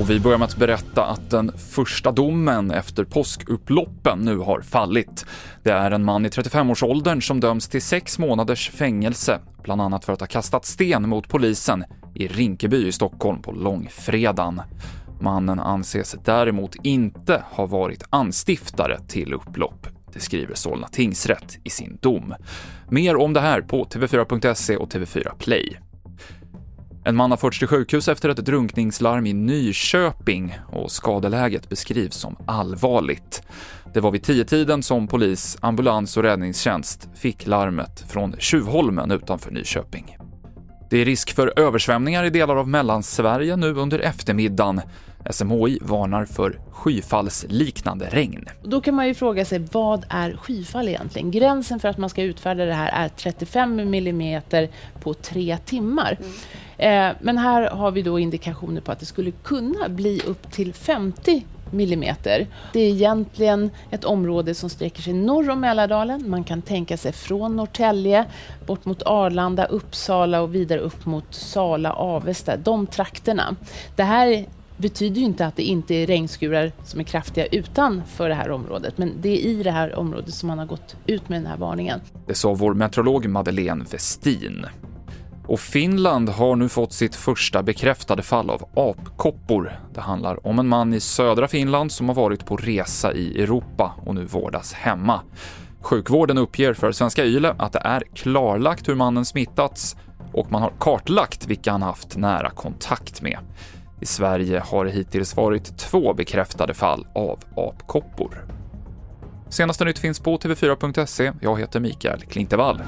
Och vi börjar med att berätta att den första domen efter påskupploppen nu har fallit. Det är en man i 35-årsåldern som döms till sex månaders fängelse, bland annat för att ha kastat sten mot polisen i Rinkeby i Stockholm på långfredagen. Mannen anses däremot inte ha varit anstiftare till upplopp. Det skriver Solna tingsrätt i sin dom. Mer om det här på tv4.se och TV4 Play. En man har förts till sjukhus efter ett drunkningslarm i Nyköping och skadeläget beskrivs som allvarligt. Det var vid tiotiden som polis, ambulans och räddningstjänst fick larmet från Tjuvholmen utanför Nyköping. Det är risk för översvämningar i delar av Mellansverige nu under eftermiddagen. SMHI varnar för skyfallsliknande regn. Då kan man ju fråga sig, vad är skyfall egentligen? Gränsen för att man ska utfärda det här är 35 mm på tre timmar. Mm. Eh, men här har vi då indikationer på att det skulle kunna bli upp till 50 millimeter. Det är egentligen ett område som sträcker sig norr om Mälardalen. Man kan tänka sig från Norrtälje bort mot Arlanda, Uppsala och vidare upp mot Sala, Avesta, de trakterna. Det här betyder ju inte att det inte är regnskurar som är kraftiga utanför det här området, men det är i det här området som man har gått ut med den här varningen. Det sa vår meteorolog Madeleine Westin. Och Finland har nu fått sitt första bekräftade fall av apkoppor. Det handlar om en man i södra Finland som har varit på resa i Europa och nu vårdas hemma. Sjukvården uppger för Svenska Yle att det är klarlagt hur mannen smittats och man har kartlagt vilka han haft nära kontakt med. I Sverige har det hittills varit två bekräftade fall av apkoppor. Senaste nytt finns på tv4.se. Jag heter Mikael Klintevall.